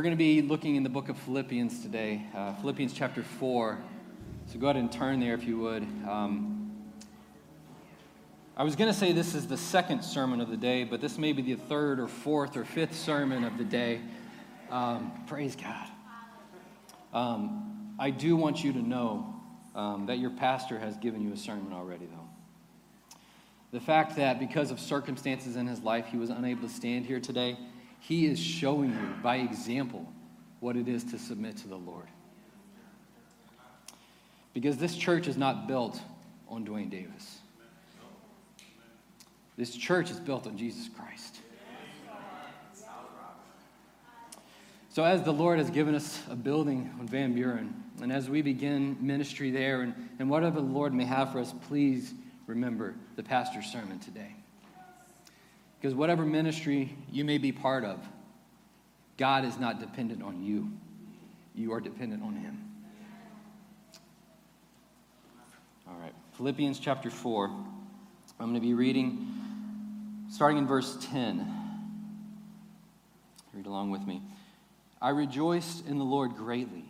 We're going to be looking in the book of Philippians today, uh, Philippians chapter 4. So go ahead and turn there if you would. Um, I was going to say this is the second sermon of the day, but this may be the third or fourth or fifth sermon of the day. Um, praise God. Um, I do want you to know um, that your pastor has given you a sermon already, though. The fact that because of circumstances in his life, he was unable to stand here today he is showing you by example what it is to submit to the Lord. Because this church is not built on Dwayne Davis. This church is built on Jesus Christ. So, as the Lord has given us a building on Van Buren, and as we begin ministry there, and, and whatever the Lord may have for us, please remember the pastor's sermon today. Because whatever ministry you may be part of, God is not dependent on you, you are dependent on Him. All right, Philippians chapter 4. I'm going to be reading starting in verse 10. Read along with me. I rejoiced in the Lord greatly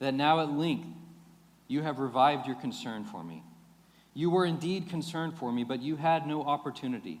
that now at length you have revived your concern for me. You were indeed concerned for me, but you had no opportunity.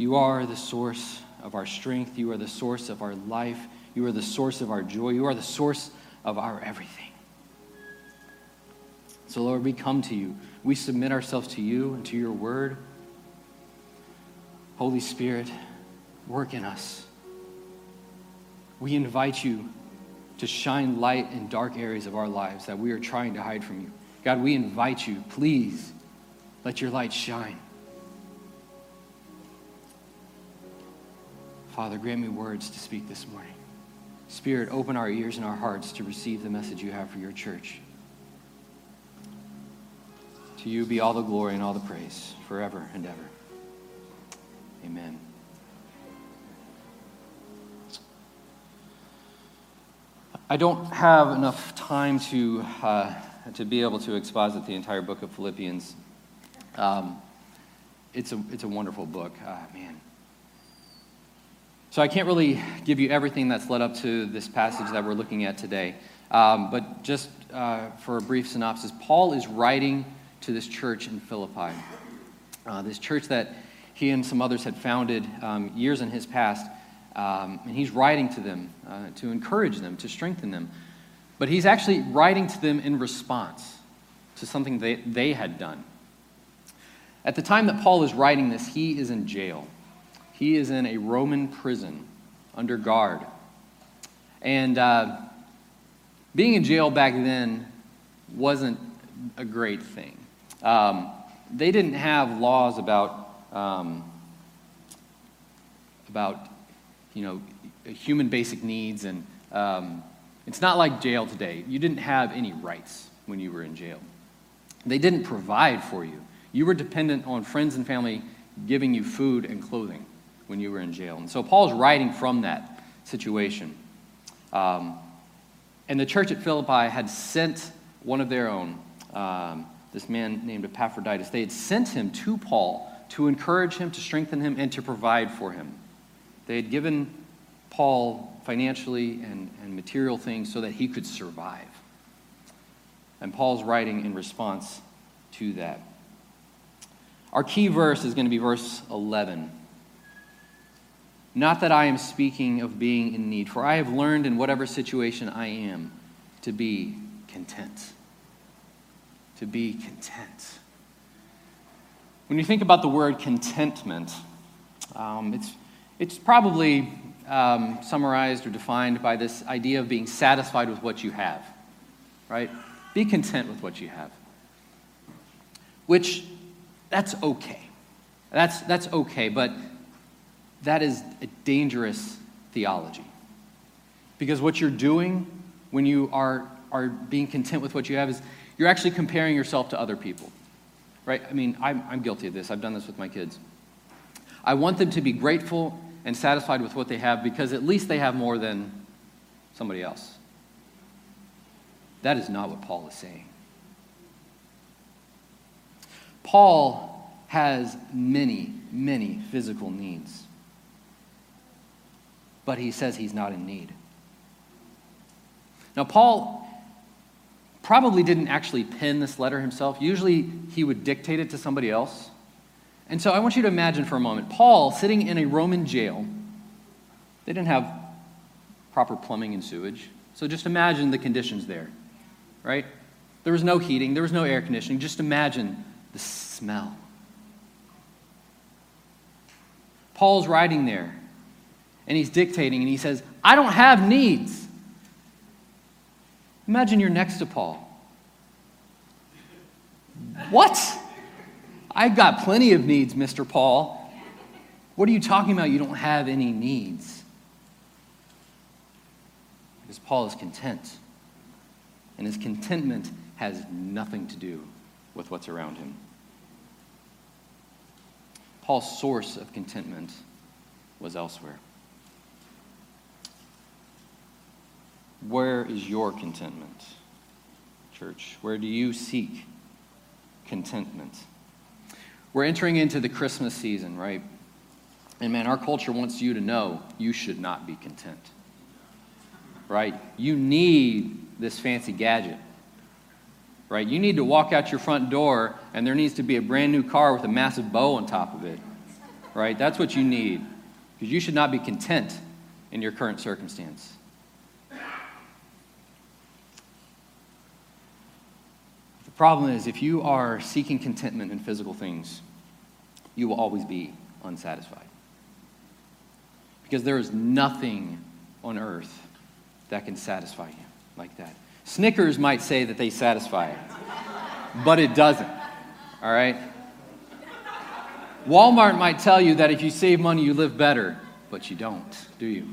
you are the source of our strength. You are the source of our life. You are the source of our joy. You are the source of our everything. So, Lord, we come to you. We submit ourselves to you and to your word. Holy Spirit, work in us. We invite you to shine light in dark areas of our lives that we are trying to hide from you. God, we invite you, please let your light shine. Father, grant me words to speak this morning. Spirit, open our ears and our hearts to receive the message you have for your church. To you be all the glory and all the praise forever and ever. Amen. I don't have enough time to, uh, to be able to exposit the entire book of Philippians. Um, it's, a, it's a wonderful book. Uh, man, so I can't really give you everything that's led up to this passage that we're looking at today. Um, but just uh, for a brief synopsis, Paul is writing to this church in Philippi, uh, this church that he and some others had founded um, years in his past. Um, and he's writing to them uh, to encourage them, to strengthen them. But he's actually writing to them in response to something they, they had done. At the time that Paul is writing this, he is in jail. He is in a Roman prison under guard. And uh, being in jail back then wasn't a great thing. Um, they didn't have laws about, um, about you know, human basic needs, and um, it's not like jail today. You didn't have any rights when you were in jail. They didn't provide for you. You were dependent on friends and family giving you food and clothing when you were in jail. And so Paul's writing from that situation. Um, and the church at Philippi had sent one of their own, um, this man named Epaphroditus. They had sent him to Paul to encourage him, to strengthen him, and to provide for him. They had given Paul financially and, and material things so that he could survive. And Paul's writing in response to that. Our key verse is going to be verse 11. Not that I am speaking of being in need, for I have learned in whatever situation I am to be content. To be content. When you think about the word contentment, um, it's, it's probably um, summarized or defined by this idea of being satisfied with what you have, right? Be content with what you have. Which, that's okay. That's, that's okay, but that is a dangerous theology. Because what you're doing when you are, are being content with what you have is you're actually comparing yourself to other people. Right? I mean, I'm, I'm guilty of this. I've done this with my kids. I want them to be grateful and satisfied with what they have because at least they have more than somebody else. That is not what Paul is saying. Paul has many, many physical needs, but he says he's not in need. Now, Paul probably didn't actually pen this letter himself. Usually, he would dictate it to somebody else. And so I want you to imagine for a moment Paul sitting in a Roman jail. They didn't have proper plumbing and sewage. So just imagine the conditions there, right? There was no heating, there was no air conditioning. Just imagine the smell. Paul's writing there, and he's dictating, and he says, I don't have needs. Imagine you're next to Paul. What? I've got plenty of needs, Mr. Paul. What are you talking about? You don't have any needs. Because Paul is content. And his contentment has nothing to do with what's around him. Paul's source of contentment was elsewhere. Where is your contentment, church? Where do you seek contentment? We're entering into the Christmas season, right? And man, our culture wants you to know you should not be content. Right? You need this fancy gadget. Right? You need to walk out your front door and there needs to be a brand new car with a massive bow on top of it. Right? That's what you need. Because you should not be content in your current circumstance. Problem is, if you are seeking contentment in physical things, you will always be unsatisfied. Because there is nothing on earth that can satisfy you like that. Snickers might say that they satisfy, but it doesn't. All right? Walmart might tell you that if you save money, you live better, but you don't, do you?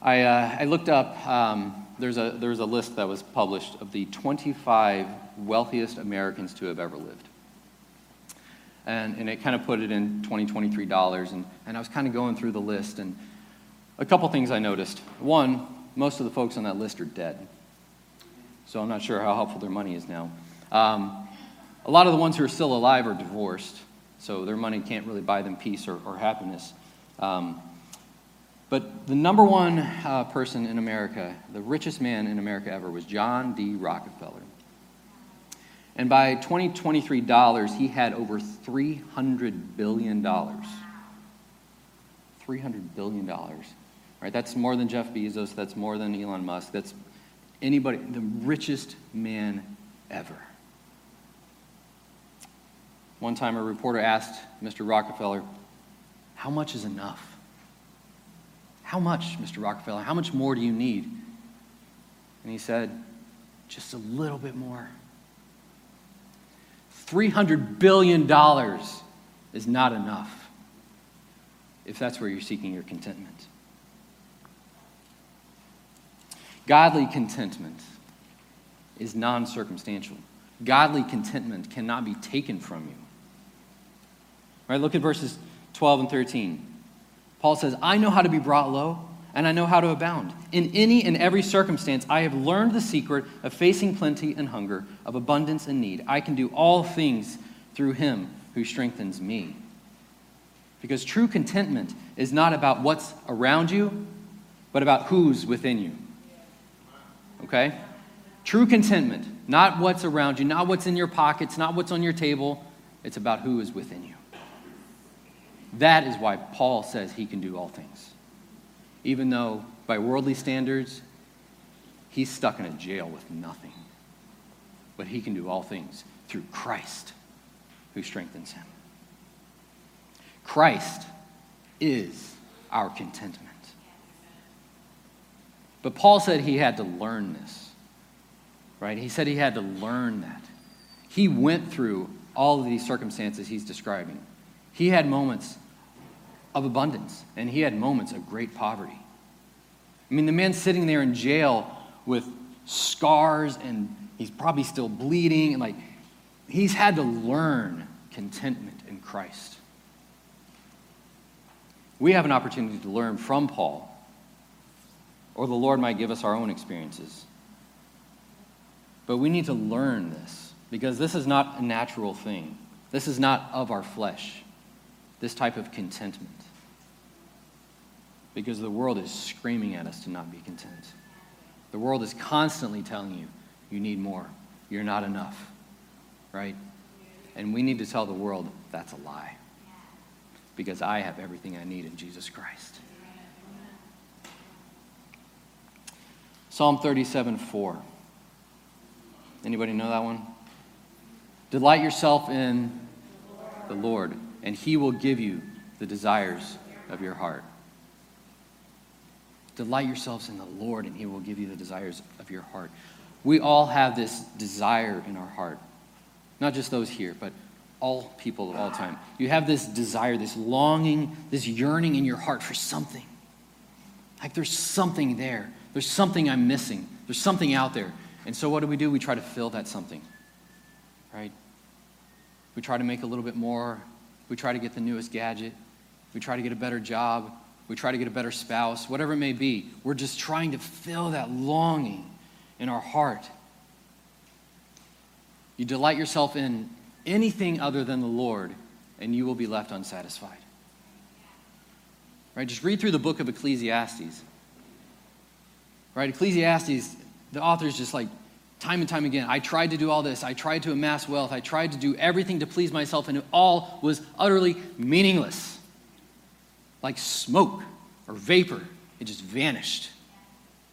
I, uh, I looked up um, there's a, there's a list that was published of the 25 wealthiest Americans to have ever lived. And, and it kind of put it in 2023 dollars. And, and I was kind of going through the list, and a couple things I noticed. One, most of the folks on that list are dead. So I'm not sure how helpful their money is now. Um, a lot of the ones who are still alive are divorced, so their money can't really buy them peace or, or happiness. Um, but the number one uh, person in America, the richest man in America ever, was John D. Rockefeller. And by 2023 dollars, he had over $300 billion. $300 billion. Right? That's more than Jeff Bezos. That's more than Elon Musk. That's anybody, the richest man ever. One time, a reporter asked Mr. Rockefeller, How much is enough? How much, Mr. Rockefeller? How much more do you need? And he said, Just a little bit more. $300 billion is not enough if that's where you're seeking your contentment. Godly contentment is non circumstantial. Godly contentment cannot be taken from you. All right, look at verses 12 and 13. Paul says, I know how to be brought low, and I know how to abound. In any and every circumstance, I have learned the secret of facing plenty and hunger, of abundance and need. I can do all things through him who strengthens me. Because true contentment is not about what's around you, but about who's within you. Okay? True contentment, not what's around you, not what's in your pockets, not what's on your table. It's about who is within you. That is why Paul says he can do all things. Even though, by worldly standards, he's stuck in a jail with nothing. But he can do all things through Christ who strengthens him. Christ is our contentment. But Paul said he had to learn this, right? He said he had to learn that. He went through all of these circumstances he's describing. He had moments of abundance, and he had moments of great poverty. I mean, the man sitting there in jail with scars and he's probably still bleeding, and like, he's had to learn contentment in Christ. We have an opportunity to learn from Paul, or the Lord might give us our own experiences. But we need to learn this because this is not a natural thing. This is not of our flesh, this type of contentment. Because the world is screaming at us to not be content. The world is constantly telling you, you need more, you're not enough, right? And we need to tell the world that's a lie. Because I have everything I need in Jesus Christ. Psalm 37 4. Anybody know that one? Delight yourself in the Lord, and he will give you the desires of your heart. Delight yourselves in the Lord, and he will give you the desires of your heart. We all have this desire in our heart. Not just those here, but all people of all time. You have this desire, this longing, this yearning in your heart for something. Like there's something there. There's something I'm missing. There's something out there. And so what do we do? We try to fill that something, right? We try to make a little bit more. We try to get the newest gadget. We try to get a better job. We try to get a better spouse, whatever it may be. We're just trying to fill that longing in our heart. You delight yourself in anything other than the Lord, and you will be left unsatisfied. Right? Just read through the book of Ecclesiastes. Right? Ecclesiastes, the author is just like, time and time again, I tried to do all this. I tried to amass wealth. I tried to do everything to please myself, and it all was utterly meaningless. Like smoke or vapor, it just vanished.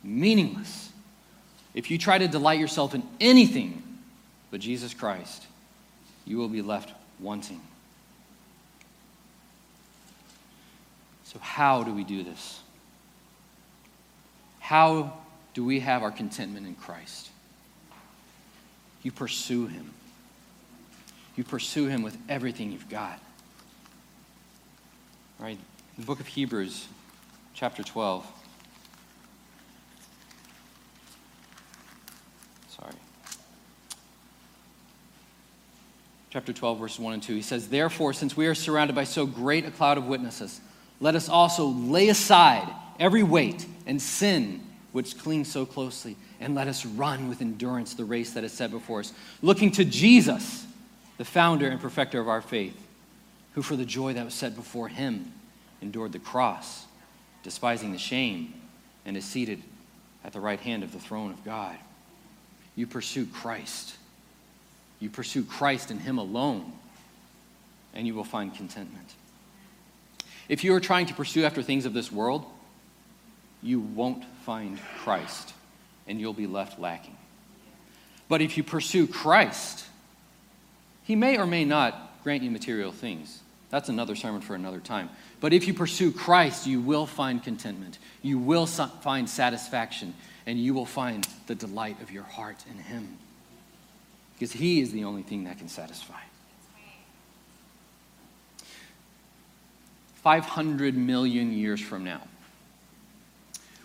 Meaningless. If you try to delight yourself in anything but Jesus Christ, you will be left wanting. So, how do we do this? How do we have our contentment in Christ? You pursue Him. You pursue Him with everything you've got. Right? The book of Hebrews, chapter 12. Sorry. chapter 12, verses 1 and 2. He says, Therefore, since we are surrounded by so great a cloud of witnesses, let us also lay aside every weight and sin which clings so closely, and let us run with endurance the race that is set before us, looking to Jesus, the founder and perfecter of our faith, who for the joy that was set before him endured the cross, despising the shame, and is seated at the right hand of the throne of God. You pursue Christ you pursue Christ and Him alone, and you will find contentment. If you are trying to pursue after things of this world, you won't find Christ, and you'll be left lacking. But if you pursue Christ, He may or may not grant you material things. That's another sermon for another time. But if you pursue Christ, you will find contentment. You will find satisfaction, and you will find the delight of your heart in Him because He is the only thing that can satisfy. 500 million years from now,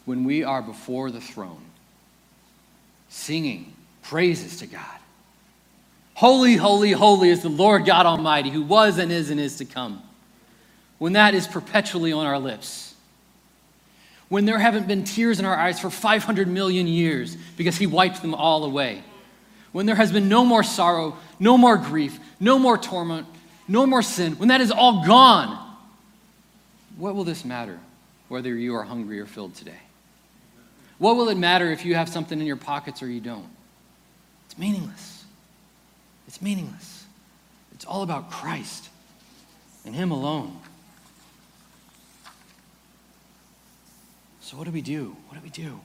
when we are before the throne, singing praises to God. Holy, holy, holy is the Lord God Almighty, who was and is and is to come. When that is perpetually on our lips, when there haven't been tears in our eyes for 500 million years because He wiped them all away when there has been no more sorrow, no more grief, no more torment, no more sin, when that is all gone, what will this matter whether you are hungry or filled today? What will it matter if you have something in your pockets or you don't? It's meaningless. It's meaningless. It's all about Christ and Him alone. So, what do we do? What do we do?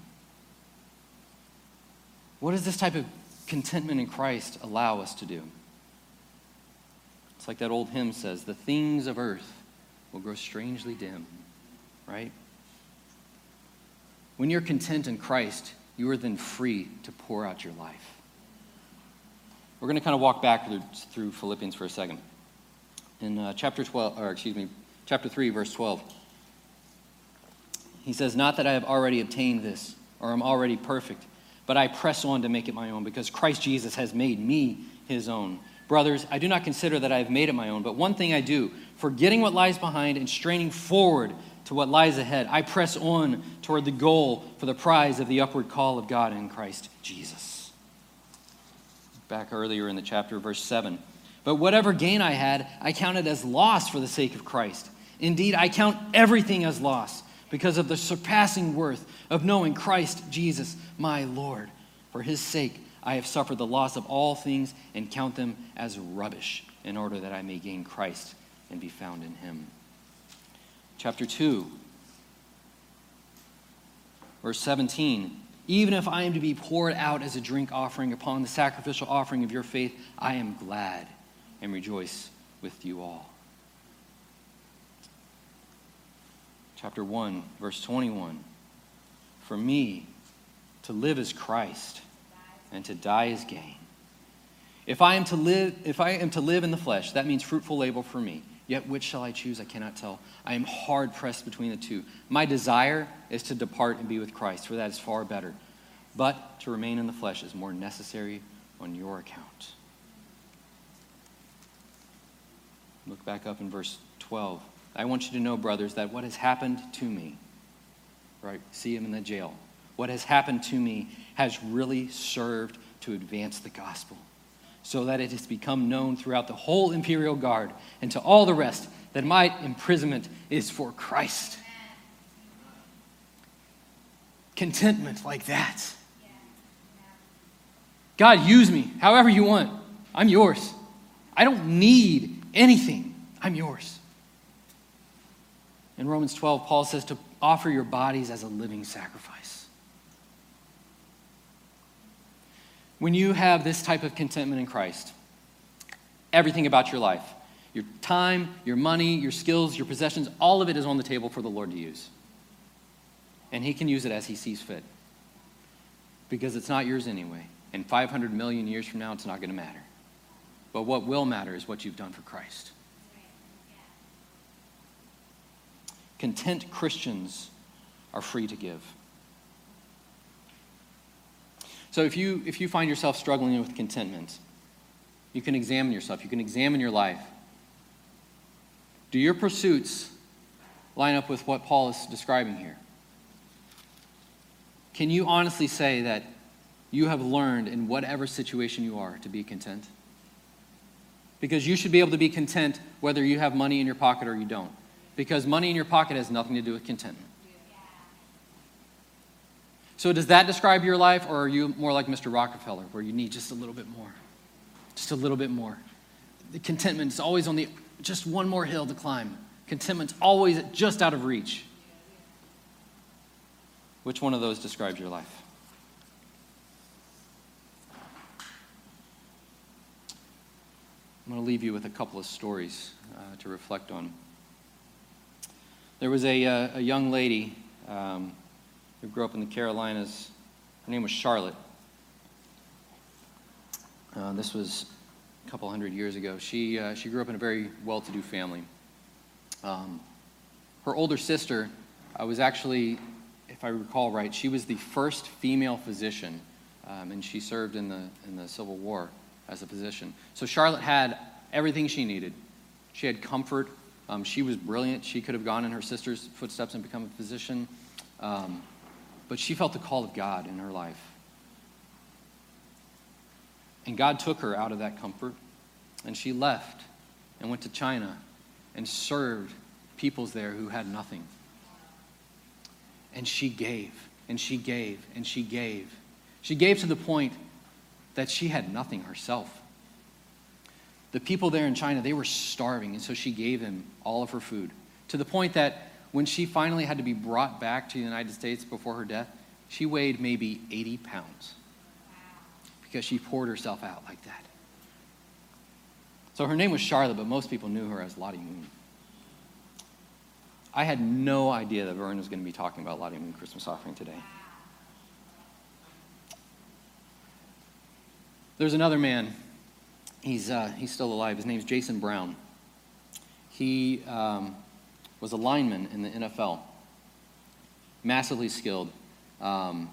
What does this type of contentment in Christ allow us to do. It's like that old hymn says the things of earth will grow strangely dim, right? When you're content in Christ, you are then free to pour out your life. We're going to kind of walk back through, Philippians for a second. In uh, chapter 12, or excuse me, chapter 3, verse 12. He says, Not that I have already obtained this or am already perfect, but I press on to make it my own because Christ Jesus has made me his own. Brothers, I do not consider that I have made it my own, but one thing I do, forgetting what lies behind and straining forward to what lies ahead, I press on toward the goal for the prize of the upward call of God in Christ Jesus. Back earlier in the chapter, verse 7. But whatever gain I had, I counted as loss for the sake of Christ. Indeed, I count everything as loss because of the surpassing worth of knowing Christ Jesus, my Lord. For his sake, I have suffered the loss of all things and count them as rubbish in order that I may gain Christ and be found in him. Chapter 2, verse 17. Even if I am to be poured out as a drink offering upon the sacrificial offering of your faith, I am glad and rejoice with you all. chapter 1, verse 21. For me, to live is Christ, and to die is gain. If I am to live, if I am to live in the flesh, that means fruitful labor for me. Yet which shall I choose? I cannot tell. I am hard pressed between the two. My desire is to depart and be with Christ, for that is far better. But to remain in the flesh is more necessary on your account. Look back up in verse 12. I want you to know, brothers, that what has happened to me, right? See him in the jail. What has happened to me has really served to advance the gospel, so that it has become known throughout the whole imperial guard and to all the rest that my imprisonment is for Christ. Contentment like that. God, use me however you want. I'm yours. I don't need anything. I'm yours. In Romans 12, Paul says to offer your bodies as a living sacrifice. When you have this type of contentment in Christ, everything about your life, your time, your money, your skills, your possessions, all of it is on the table for the Lord to use. And He can use it as He sees fit. Because it's not yours anyway. And 500 million years from now, it's not going to matter. But what will matter is what you've done for Christ. Content Christians are free to give. So if you, if you find yourself struggling with contentment, you can examine yourself, you can examine your life. Do your pursuits line up with what Paul is describing here? Can you honestly say that you have learned in whatever situation you are to be content? Because you should be able to be content whether you have money in your pocket or you don't because money in your pocket has nothing to do with contentment. So, does that describe your life, or are you more like Mr. Rockefeller, where you need just a little bit more? Just a little bit more. The contentment is always on the just one more hill to climb. Contentment's always just out of reach. Which one of those describes your life? I'm going to leave you with a couple of stories uh, to reflect on. There was a, uh, a young lady um, who grew up in the Carolinas. Her name was Charlotte. Uh, this was a couple hundred years ago. She, uh, she grew up in a very well to do family. Um, her older sister uh, was actually, if I recall right, she was the first female physician, um, and she served in the, in the Civil War as a physician. So Charlotte had everything she needed. She had comfort, um, she was brilliant. She could have gone in her sister's footsteps and become a physician. Um, but she felt the call of God in her life. And God took her out of that comfort, and she left and went to China and served peoples there who had nothing. And she gave, and she gave, and she gave. She gave to the point that she had nothing herself the people there in China, they were starving, and so she gave them all of her food. To the point that when she finally had to be brought back to the United States before her death, she weighed maybe 80 pounds because she poured herself out like that. So her name was Charlotte, but most people knew her as Lottie Moon. I had no idea that Vern was going to be talking about Lottie Moon Christmas offering today. There's another man He's, uh, he's still alive. His name's Jason Brown. He, um, was a lineman in the NFL, massively skilled. Um,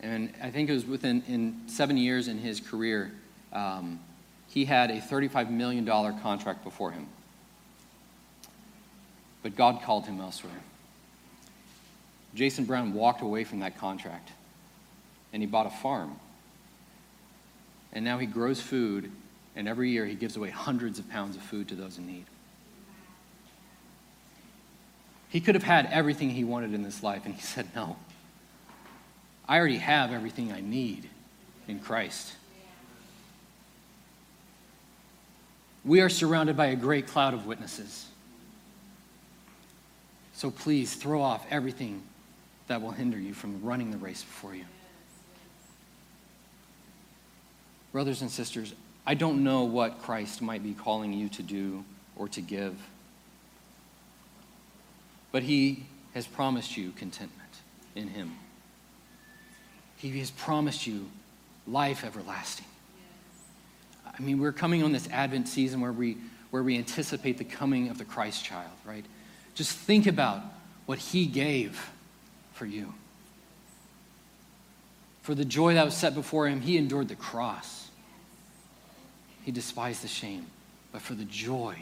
and I think it was within in seven years in his career, um, he had a $35 million contract before him. But God called him elsewhere. Jason Brown walked away from that contract and he bought a farm. And now he grows food, and every year he gives away hundreds of pounds of food to those in need. He could have had everything he wanted in this life, and he said, No. I already have everything I need in Christ. We are surrounded by a great cloud of witnesses. So please throw off everything that will hinder you from running the race before you. Brothers and sisters, I don't know what Christ might be calling you to do or to give, but He has promised you contentment in Him. He has promised you life everlasting. I mean, we're coming on this Advent season where we, where we anticipate the coming of the Christ child, right? Just think about what He gave for you. For the joy that was set before him, he endured the cross. He despised the shame, but for the joy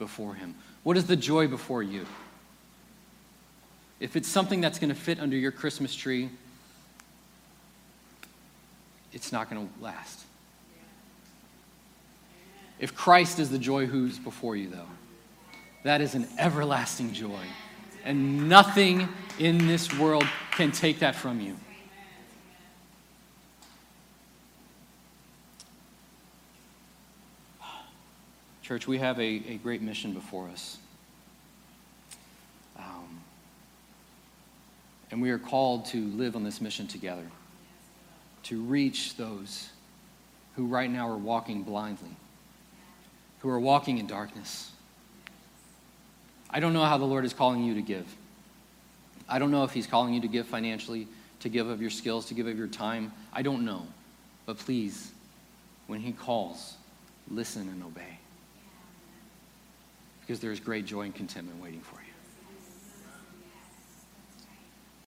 before him. What is the joy before you? If it's something that's going to fit under your Christmas tree, it's not going to last. If Christ is the joy who's before you, though, that is an everlasting joy. And nothing in this world can take that from you. Church, we have a, a great mission before us. And we are called to live on this mission together, to reach those who right now are walking blindly, who are walking in darkness. I don't know how the Lord is calling you to give. I don't know if He's calling you to give financially, to give of your skills, to give of your time. I don't know. But please, when He calls, listen and obey because there is great joy and contentment waiting for you.